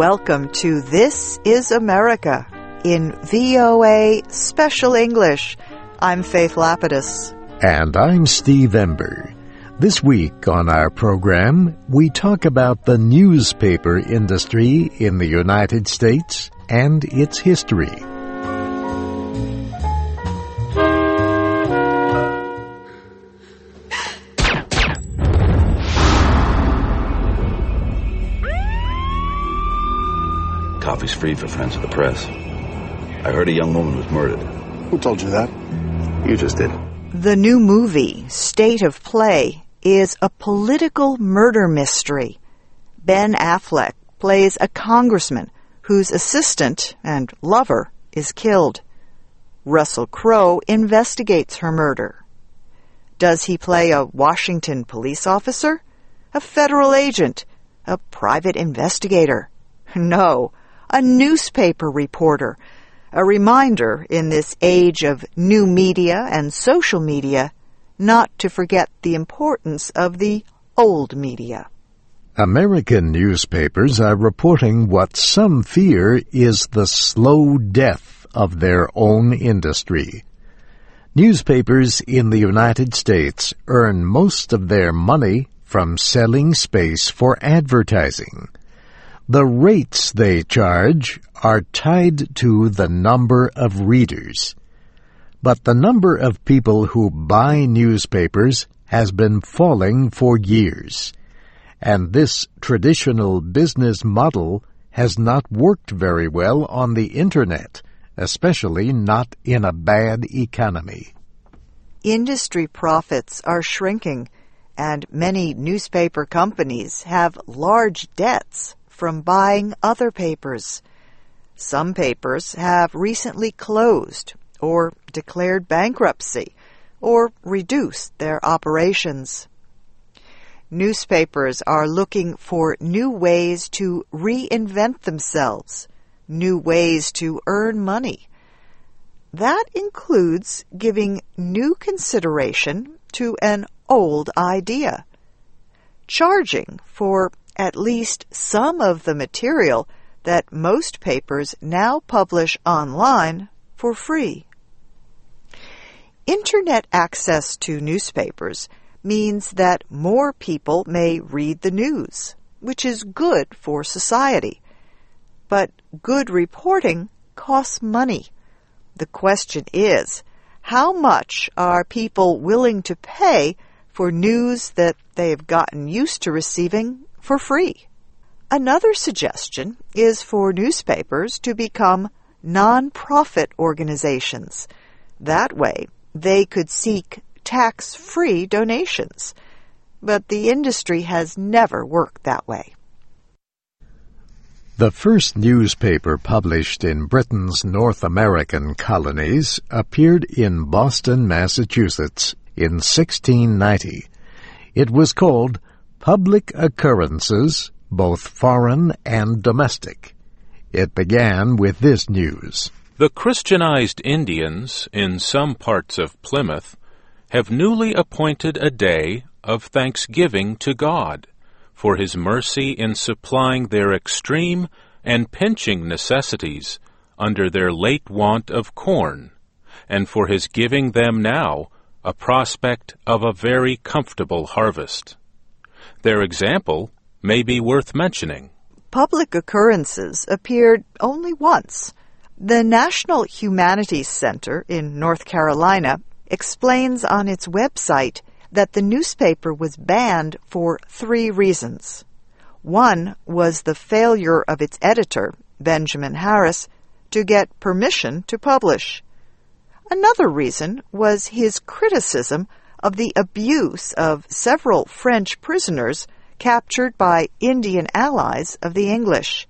welcome to This is America in VOA Special English. I'm Faith Lapidus. And I'm Steve Ember. This week on our program, we talk about the newspaper industry in the United States and its history. Coffee's free for friends of the press. I heard a young woman was murdered. Who told you that? You just did. The new movie, State of Play, is a political murder mystery. Ben Affleck plays a congressman whose assistant and lover is killed. Russell Crowe investigates her murder. Does he play a Washington police officer? A federal agent? A private investigator? No, a newspaper reporter. A reminder in this age of new media and social media not to forget the importance of the old media. American newspapers are reporting what some fear is the slow death of their own industry. Newspapers in the United States earn most of their money from selling space for advertising. The rates they charge are tied to the number of readers. But the number of people who buy newspapers has been falling for years. And this traditional business model has not worked very well on the Internet, especially not in a bad economy. Industry profits are shrinking, and many newspaper companies have large debts from buying other papers. Some papers have recently closed or declared bankruptcy or reduced their operations. Newspapers are looking for new ways to reinvent themselves, new ways to earn money. That includes giving new consideration to an old idea. Charging for at least some of the material that most papers now publish online for free. Internet access to newspapers means that more people may read the news, which is good for society. But good reporting costs money. The question is, how much are people willing to pay for news that they have gotten used to receiving for free? Another suggestion is for newspapers to become non-profit organizations. That way, they could seek tax free donations. But the industry has never worked that way. The first newspaper published in Britain's North American colonies appeared in Boston, Massachusetts in 1690. It was called Public Occurrences, both foreign and domestic. It began with this news. The Christianized Indians in some parts of Plymouth have newly appointed a day of thanksgiving to God for his mercy in supplying their extreme and pinching necessities under their late want of corn, and for his giving them now a prospect of a very comfortable harvest. Their example may be worth mentioning. Public occurrences appeared only once. The National Humanities Center in North Carolina explains on its website that the newspaper was banned for three reasons. One was the failure of its editor, Benjamin Harris, to get permission to publish. Another reason was his criticism of the abuse of several French prisoners captured by Indian allies of the English.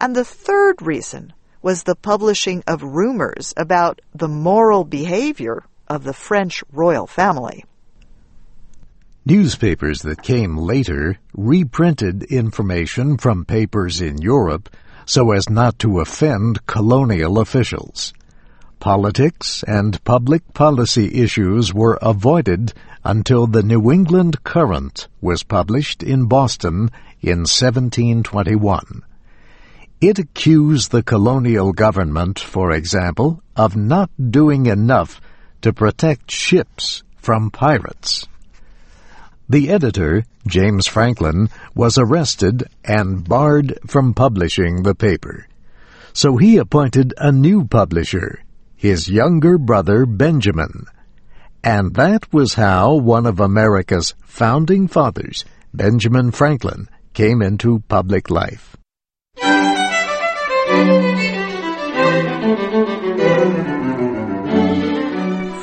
And the third reason was the publishing of rumors about the moral behavior of the French royal family. Newspapers that came later reprinted information from papers in Europe so as not to offend colonial officials. Politics and public policy issues were avoided until the New England Courant was published in Boston in 1721. It accused the colonial government, for example, of not doing enough to protect ships from pirates. The editor, James Franklin, was arrested and barred from publishing the paper. So he appointed a new publisher, his younger brother Benjamin. And that was how one of America's founding fathers, Benjamin Franklin, came into public life.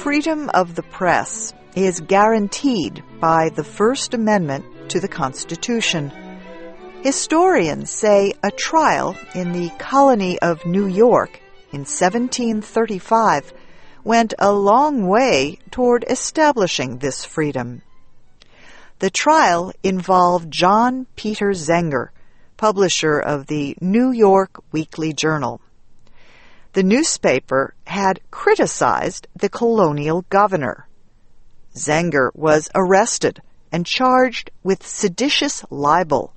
Freedom of the press is guaranteed by the First Amendment to the Constitution. Historians say a trial in the colony of New York in 1735 went a long way toward establishing this freedom. The trial involved John Peter Zenger, publisher of the New York Weekly Journal. The newspaper had criticized the colonial governor. Zenger was arrested and charged with seditious libel.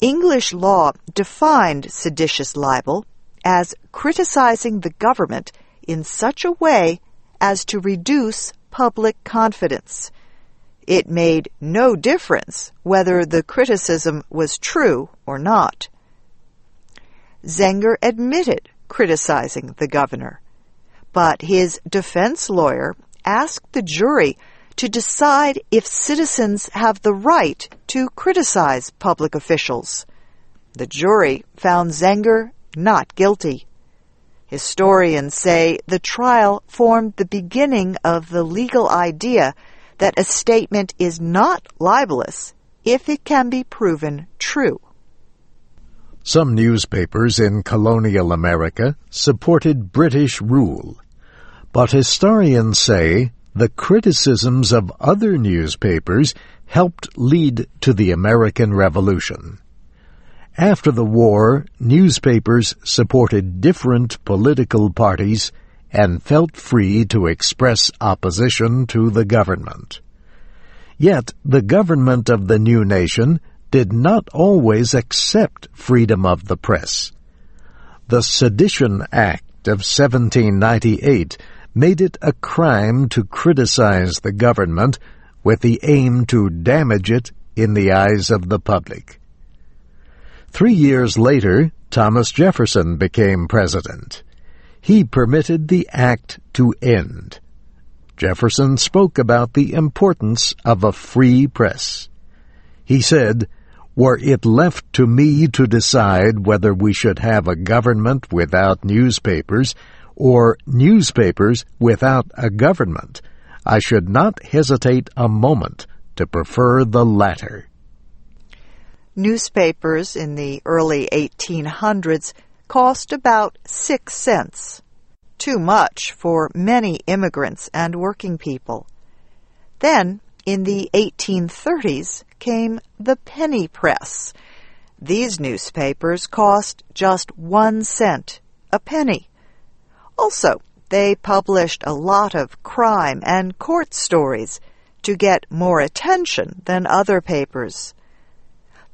English law defined seditious libel as criticizing the government in such a way as to reduce public confidence. It made no difference whether the criticism was true or not. Zenger admitted criticizing the governor, but his defense lawyer asked the jury to decide if citizens have the right to criticize public officials. The jury found Zenger not guilty. Historians say the trial formed the beginning of the legal idea that a statement is not libelous if it can be proven true. Some newspapers in colonial America supported British rule, but historians say the criticisms of other newspapers helped lead to the American Revolution. After the war, newspapers supported different political parties and felt free to express opposition to the government. Yet the government of the new nation did not always accept freedom of the press. The Sedition Act of 1798 made it a crime to criticize the government with the aim to damage it in the eyes of the public. Three years later, Thomas Jefferson became president he permitted the act to end. Jefferson spoke about the importance of a free press. He said, Were it left to me to decide whether we should have a government without newspapers or newspapers without a government, I should not hesitate a moment to prefer the latter. Newspapers in the early 1800s cost about six cents. Too much for many immigrants and working people. Then, in the 1830s, came the penny press. These newspapers cost just one cent, a penny. Also, they published a lot of crime and court stories to get more attention than other papers.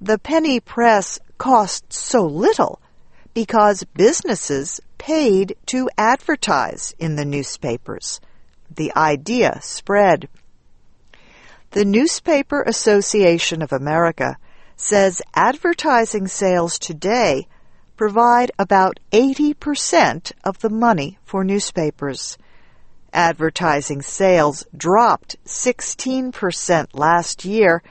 The penny press cost so little because businesses paid to advertise in the newspapers. The idea spread. The Newspaper Association of America says advertising sales today provide about 80% of the money for newspapers. Advertising sales dropped 16% last year,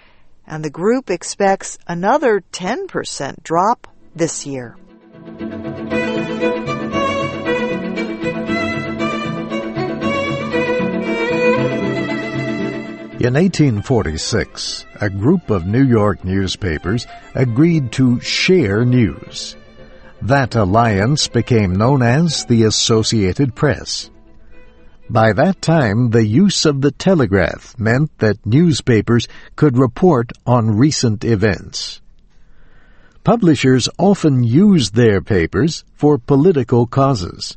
and the group expects another 10% drop this year. In 1846, a group of New York newspapers agreed to share news. That alliance became known as the Associated Press. By that time, the use of the telegraph meant that newspapers could report on recent events. Publishers often used their papers for political causes.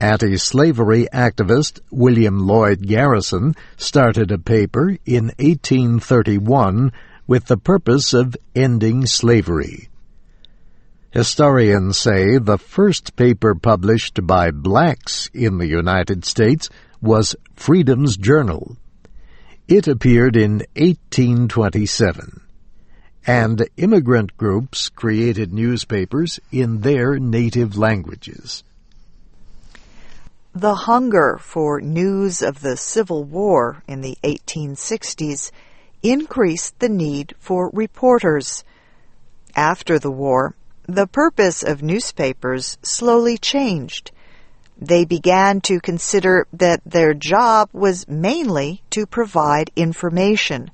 Anti-slavery activist William Lloyd Garrison started a paper in 1831 with the purpose of ending slavery. Historians say the first paper published by blacks in the United States was Freedom's Journal. It appeared in 1827, and immigrant groups created newspapers in their native languages. The hunger for news of the Civil War in the 1860s increased the need for reporters. After the war, the purpose of newspapers slowly changed. They began to consider that their job was mainly to provide information.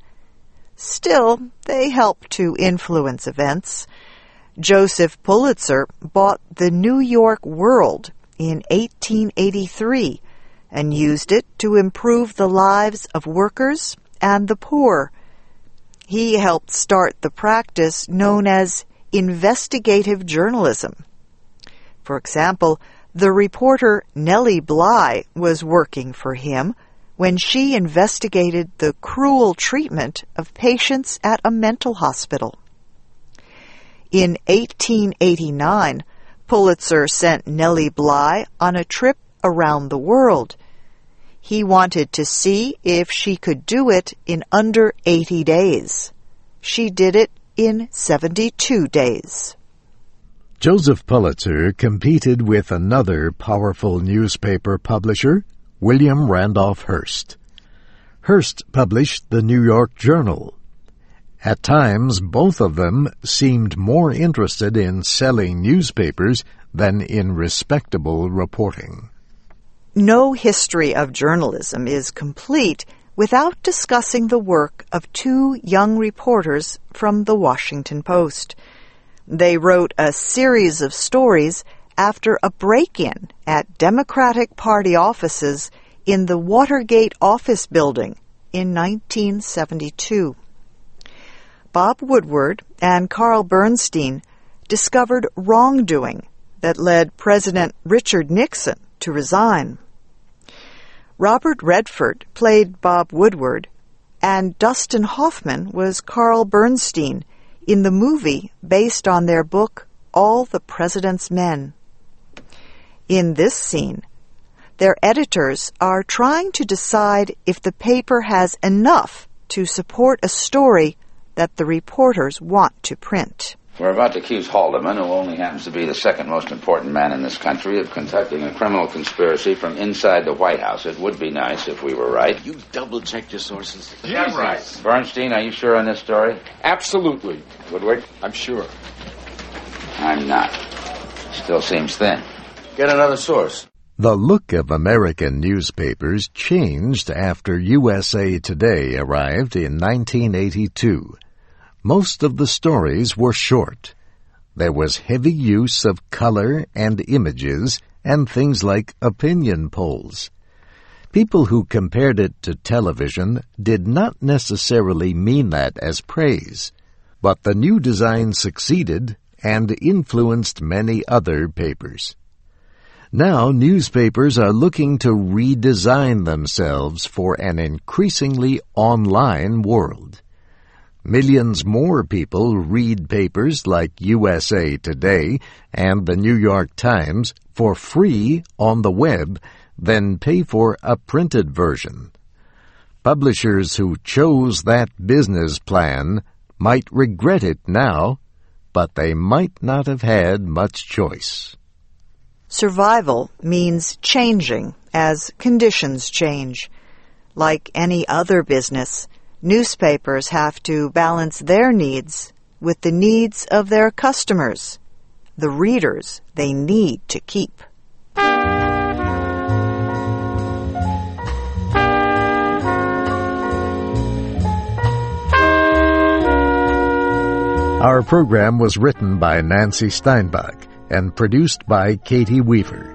Still, they helped to influence events. Joseph Pulitzer bought the New York World in 1883 and used it to improve the lives of workers and the poor. He helped start the practice known as investigative journalism. For example, the reporter Nellie Bly was working for him when she investigated the cruel treatment of patients at a mental hospital. In 1889, Pulitzer sent Nellie Bly on a trip around the world. He wanted to see if she could do it in under 80 days. She did it in 72 days. Joseph Pulitzer competed with another powerful newspaper publisher, William Randolph Hearst. Hearst published the New York Journal. At times, both of them seemed more interested in selling newspapers than in respectable reporting. No history of journalism is complete without discussing the work of two young reporters from the Washington Post. They wrote a series of stories after a break-in at Democratic Party offices in the Watergate office building in 1972. Bob Woodward and Carl Bernstein discovered wrongdoing that led President Richard Nixon to resign. Robert Redford played Bob Woodward, and Dustin Hoffman was Carl Bernstein in the movie based on their book All the President's Men. In this scene, their editors are trying to decide if the paper has enough to support a story that the reporters want to print. We're about to accuse Haldeman, who only happens to be the second most important man in this country, of conducting a criminal conspiracy from inside the White House. It would be nice if we were right. You double checked your sources? Yeah, right. Bernstein, are you sure on this story? Absolutely. Woodward? I'm sure. I'm not. Still seems thin. Get another source. The look of American newspapers changed after USA Today arrived in 1982. Most of the stories were short. There was heavy use of color and images and things like opinion polls. People who compared it to television did not necessarily mean that as praise, but the new design succeeded and influenced many other papers. Now newspapers are looking to redesign themselves for an increasingly online world. Millions more people read papers like USA Today and the New York Times for free on the web than pay for a printed version. Publishers who chose that business plan might regret it now, but they might not have had much choice. Survival means changing as conditions change. Like any other business, Newspapers have to balance their needs with the needs of their customers, the readers they need to keep. Our program was written by Nancy Steinbach and produced by Katie Weaver.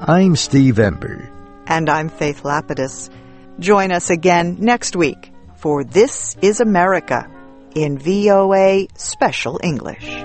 I'm Steve Ember. And I'm Faith Lapidus. Join us again next week for This is America in VOA Special English.